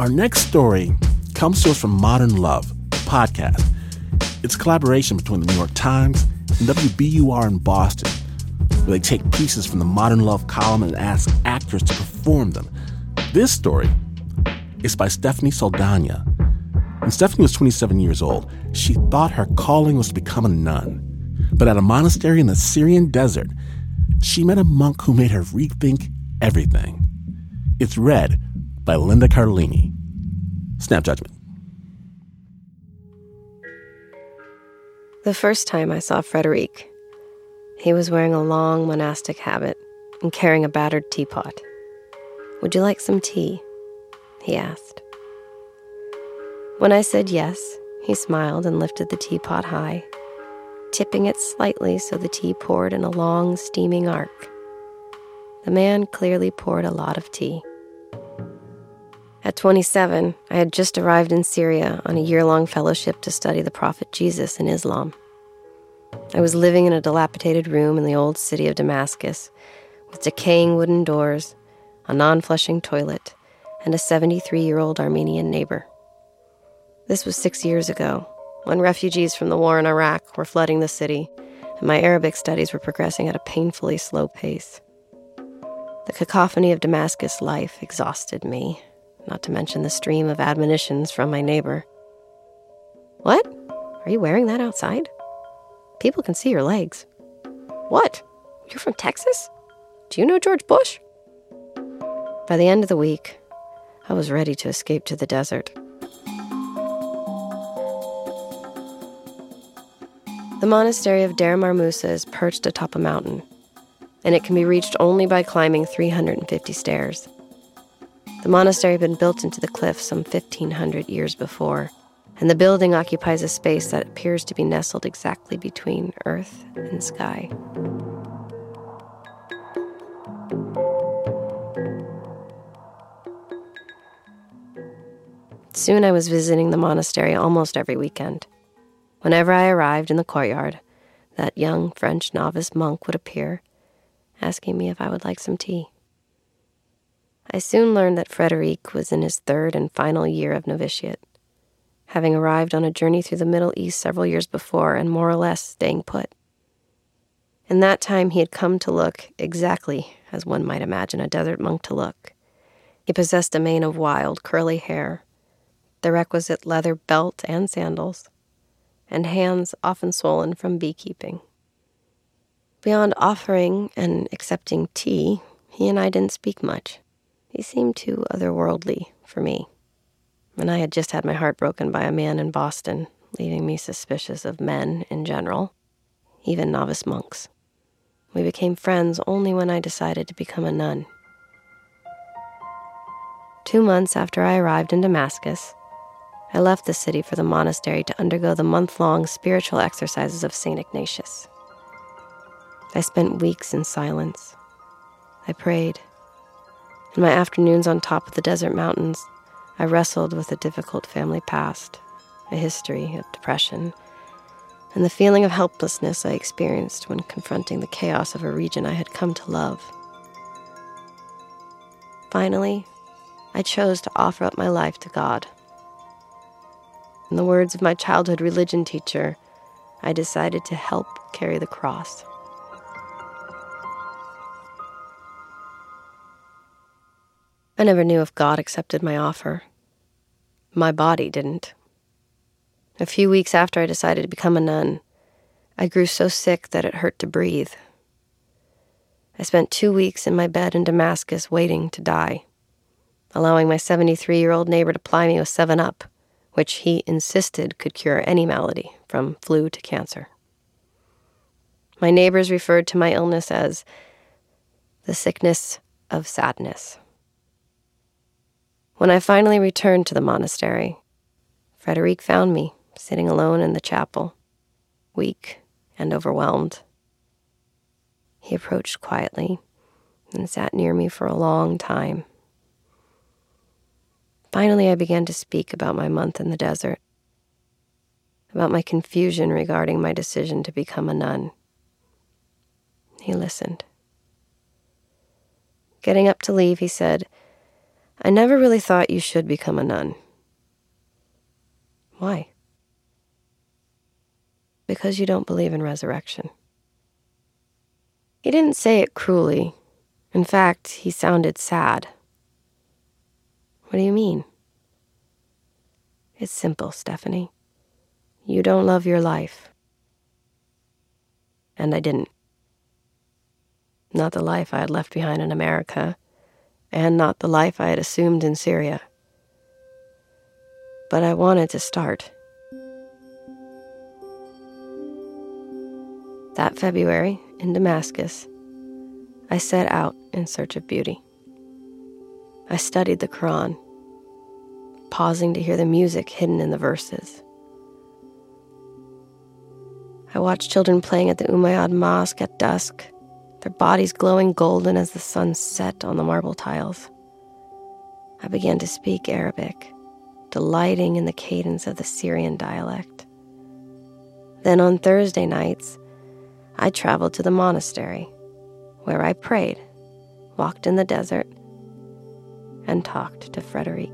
Our next story comes to us from Modern Love, podcast. It's a collaboration between the New York Times and WBUR in Boston, where they take pieces from the Modern Love column and ask actors to perform them. This story is by Stephanie Saldana. When Stephanie was 27 years old, she thought her calling was to become a nun. But at a monastery in the Syrian desert, she met a monk who made her rethink everything. It's read by Linda Cardellini. Snap Judgment. The first time I saw Frederic, he was wearing a long monastic habit and carrying a battered teapot. Would you like some tea? He asked. When I said yes, he smiled and lifted the teapot high, tipping it slightly so the tea poured in a long, steaming arc. The man clearly poured a lot of tea. At 27, I had just arrived in Syria on a year long fellowship to study the Prophet Jesus in Islam. I was living in a dilapidated room in the old city of Damascus with decaying wooden doors, a non flushing toilet, and a 73 year old Armenian neighbor. This was six years ago, when refugees from the war in Iraq were flooding the city, and my Arabic studies were progressing at a painfully slow pace. The cacophony of Damascus life exhausted me, not to mention the stream of admonitions from my neighbor. What? Are you wearing that outside? People can see your legs. What? You're from Texas? Do you know George Bush? By the end of the week, I was ready to escape to the desert. The monastery of Deir Mar Musa is perched atop a mountain, and it can be reached only by climbing 350 stairs. The monastery had been built into the cliff some 1500 years before, and the building occupies a space that appears to be nestled exactly between earth and sky. Soon I was visiting the monastery almost every weekend. Whenever I arrived in the courtyard, that young French novice monk would appear, asking me if I would like some tea. I soon learned that Frederic was in his third and final year of novitiate, having arrived on a journey through the Middle East several years before and more or less staying put. In that time, he had come to look exactly as one might imagine a desert monk to look. He possessed a mane of wild, curly hair, the requisite leather belt and sandals, and hands often swollen from beekeeping. Beyond offering and accepting tea, he and I didn't speak much. He seemed too otherworldly for me. And I had just had my heart broken by a man in Boston, leaving me suspicious of men in general, even novice monks. We became friends only when I decided to become a nun. Two months after I arrived in Damascus, I left the city for the monastery to undergo the month long spiritual exercises of St. Ignatius. I spent weeks in silence. I prayed. In my afternoons on top of the desert mountains, I wrestled with a difficult family past, a history of depression, and the feeling of helplessness I experienced when confronting the chaos of a region I had come to love. Finally, I chose to offer up my life to God. In the words of my childhood religion teacher, I decided to help carry the cross. I never knew if God accepted my offer. My body didn't. A few weeks after I decided to become a nun, I grew so sick that it hurt to breathe. I spent two weeks in my bed in Damascus waiting to die, allowing my 73 year old neighbor to ply me with 7 Up which he insisted could cure any malady, from flu to cancer. My neighbors referred to my illness as the sickness of sadness. When I finally returned to the monastery, Frederic found me sitting alone in the chapel, weak and overwhelmed. He approached quietly and sat near me for a long time. Finally, I began to speak about my month in the desert, about my confusion regarding my decision to become a nun. He listened. Getting up to leave, he said, I never really thought you should become a nun. Why? Because you don't believe in resurrection. He didn't say it cruelly. In fact, he sounded sad. What do you mean? It's simple, Stephanie. You don't love your life. And I didn't. Not the life I had left behind in America, and not the life I had assumed in Syria. But I wanted to start. That February, in Damascus, I set out in search of beauty. I studied the Quran, pausing to hear the music hidden in the verses. I watched children playing at the Umayyad Mosque at dusk, their bodies glowing golden as the sun set on the marble tiles. I began to speak Arabic, delighting in the cadence of the Syrian dialect. Then on Thursday nights, I traveled to the monastery, where I prayed, walked in the desert, and talked to Frederic.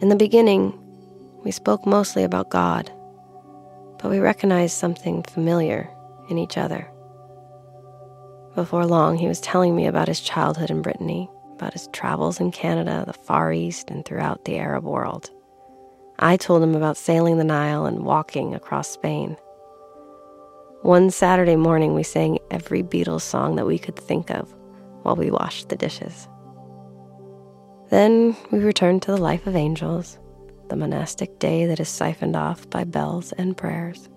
In the beginning, we spoke mostly about God, but we recognized something familiar in each other. Before long, he was telling me about his childhood in Brittany, about his travels in Canada, the Far East, and throughout the Arab world. I told him about sailing the Nile and walking across Spain. One Saturday morning, we sang every Beatles song that we could think of while we washed the dishes. Then we returned to the life of angels, the monastic day that is siphoned off by bells and prayers.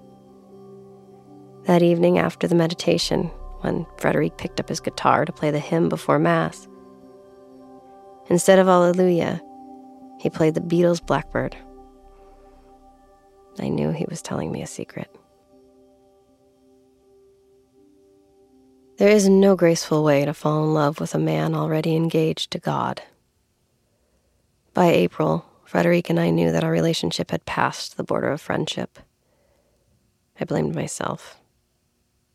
That evening after the meditation, when Frederic picked up his guitar to play the hymn before Mass, instead of Alleluia, he played the Beatles' Blackbird. I knew he was telling me a secret. There is no graceful way to fall in love with a man already engaged to God. By April, Frederic and I knew that our relationship had passed the border of friendship. I blamed myself.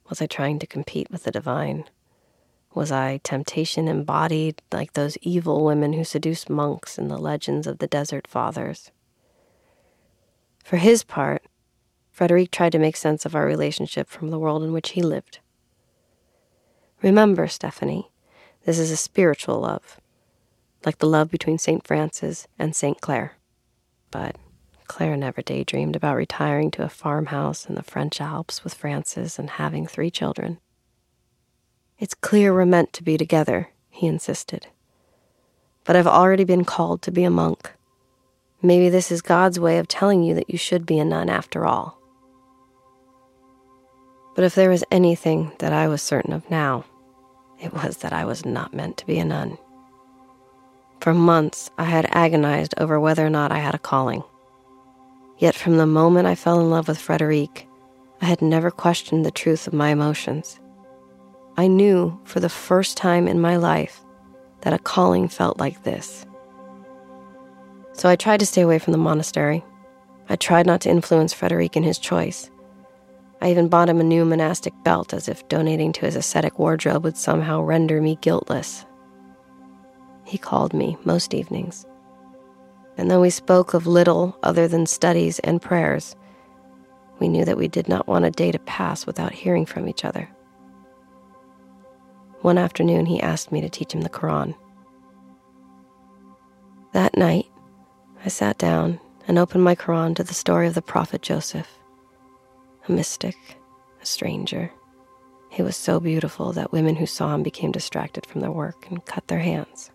Was I trying to compete with the divine? Was I temptation embodied like those evil women who seduced monks in the legends of the Desert Fathers? For his part, Frederic tried to make sense of our relationship from the world in which he lived. Remember, Stephanie, this is a spiritual love, like the love between St. Francis and St. Clare. But Clare never daydreamed about retiring to a farmhouse in the French Alps with Francis and having three children. It's clear we're meant to be together, he insisted. But I've already been called to be a monk. Maybe this is God's way of telling you that you should be a nun after all. But if there was anything that I was certain of now, it was that I was not meant to be a nun. For months, I had agonized over whether or not I had a calling. Yet from the moment I fell in love with Frederic, I had never questioned the truth of my emotions. I knew for the first time in my life that a calling felt like this. So I tried to stay away from the monastery. I tried not to influence Frederic in his choice. I even bought him a new monastic belt as if donating to his ascetic wardrobe would somehow render me guiltless. He called me most evenings. And though we spoke of little other than studies and prayers, we knew that we did not want a day to pass without hearing from each other. One afternoon, he asked me to teach him the Quran. That night, I sat down and opened my Quran to the story of the Prophet Joseph a mystic, a stranger. He was so beautiful that women who saw him became distracted from their work and cut their hands.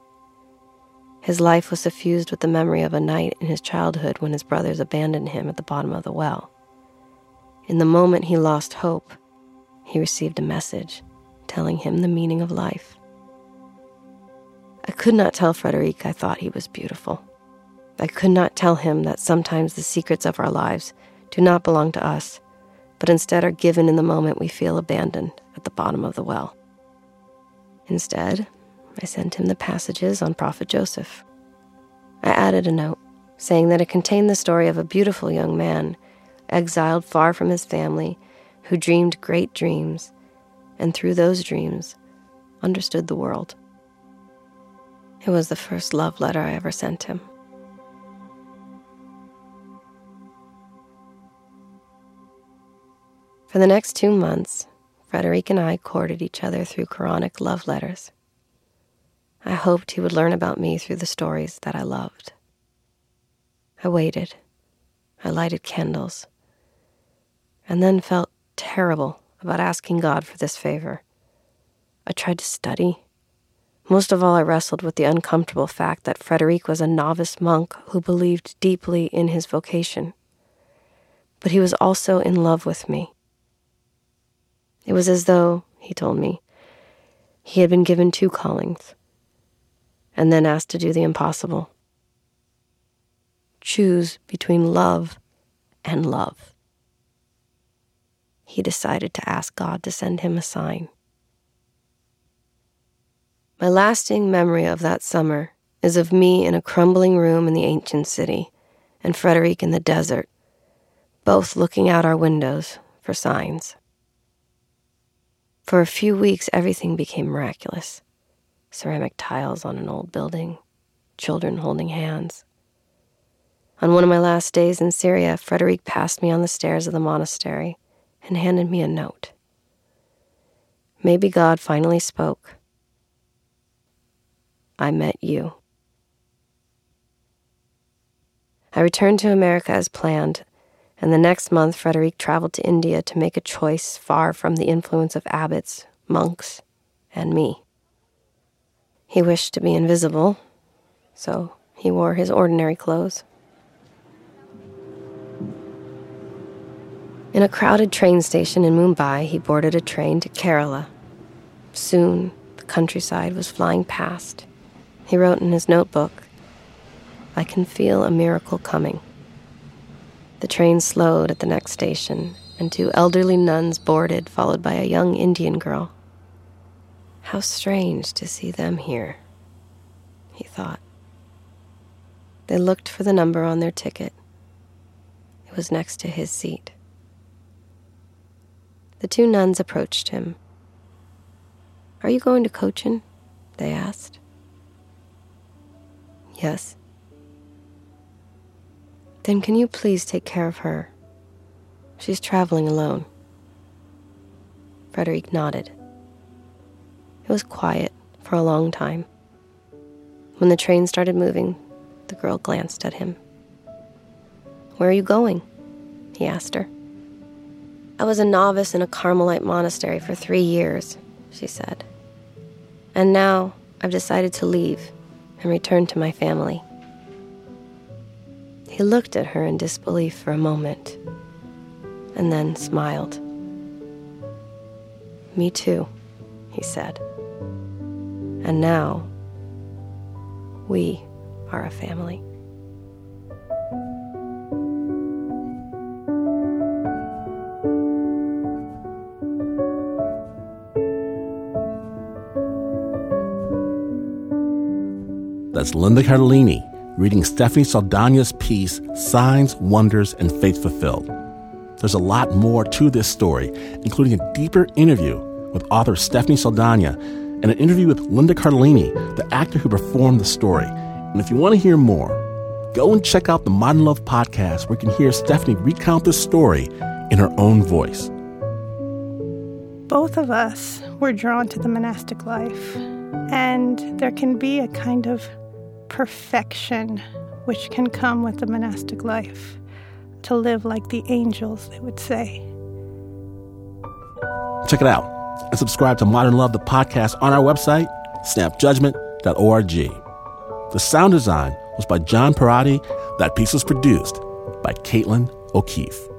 His life was suffused with the memory of a night in his childhood when his brothers abandoned him at the bottom of the well. In the moment he lost hope, he received a message telling him the meaning of life. I could not tell Frederic I thought he was beautiful. I could not tell him that sometimes the secrets of our lives do not belong to us but instead are given in the moment we feel abandoned at the bottom of the well. Instead, I sent him the passages on Prophet Joseph. I added a note saying that it contained the story of a beautiful young man, exiled far from his family, who dreamed great dreams, and through those dreams, understood the world. It was the first love letter I ever sent him. For the next two months, Frederic and I courted each other through Quranic love letters. I hoped he would learn about me through the stories that I loved. I waited. I lighted candles. And then felt terrible about asking God for this favor. I tried to study. Most of all, I wrestled with the uncomfortable fact that Frederic was a novice monk who believed deeply in his vocation. But he was also in love with me. It was as though, he told me, he had been given two callings and then asked to do the impossible. Choose between love and love. He decided to ask God to send him a sign. My lasting memory of that summer is of me in a crumbling room in the ancient city and Frederic in the desert, both looking out our windows for signs. For a few weeks, everything became miraculous ceramic tiles on an old building, children holding hands. On one of my last days in Syria, Frederic passed me on the stairs of the monastery and handed me a note. Maybe God finally spoke. I met you. I returned to America as planned and the next month Frederic traveled to India to make a choice far from the influence of abbots, monks, and me. He wished to be invisible, so he wore his ordinary clothes. In a crowded train station in Mumbai, he boarded a train to Kerala. Soon, the countryside was flying past. He wrote in his notebook, I can feel a miracle coming. The train slowed at the next station, and two elderly nuns boarded, followed by a young Indian girl. How strange to see them here, he thought. They looked for the number on their ticket. It was next to his seat. The two nuns approached him. Are you going to Cochin? They asked. Yes. Then can you please take care of her? She's traveling alone. Frederic nodded. Was quiet for a long time. When the train started moving, the girl glanced at him. Where are you going? he asked her. I was a novice in a Carmelite monastery for three years, she said. And now I've decided to leave and return to my family. He looked at her in disbelief for a moment and then smiled. Me too, he said. And now, we are a family. That's Linda Cardellini reading Stephanie Saldana's piece, Signs, Wonders, and Fates Fulfilled. There's a lot more to this story, including a deeper interview with author Stephanie Saldana and an interview with Linda Cardellini, the actor who performed the story. And if you want to hear more, go and check out the Modern Love podcast where you can hear Stephanie recount the story in her own voice. Both of us were drawn to the monastic life, and there can be a kind of perfection which can come with the monastic life, to live like the angels, they would say. Check it out and subscribe to Modern Love, the podcast, on our website, snapjudgment.org. The sound design was by John Perotti. That piece was produced by Caitlin O'Keefe.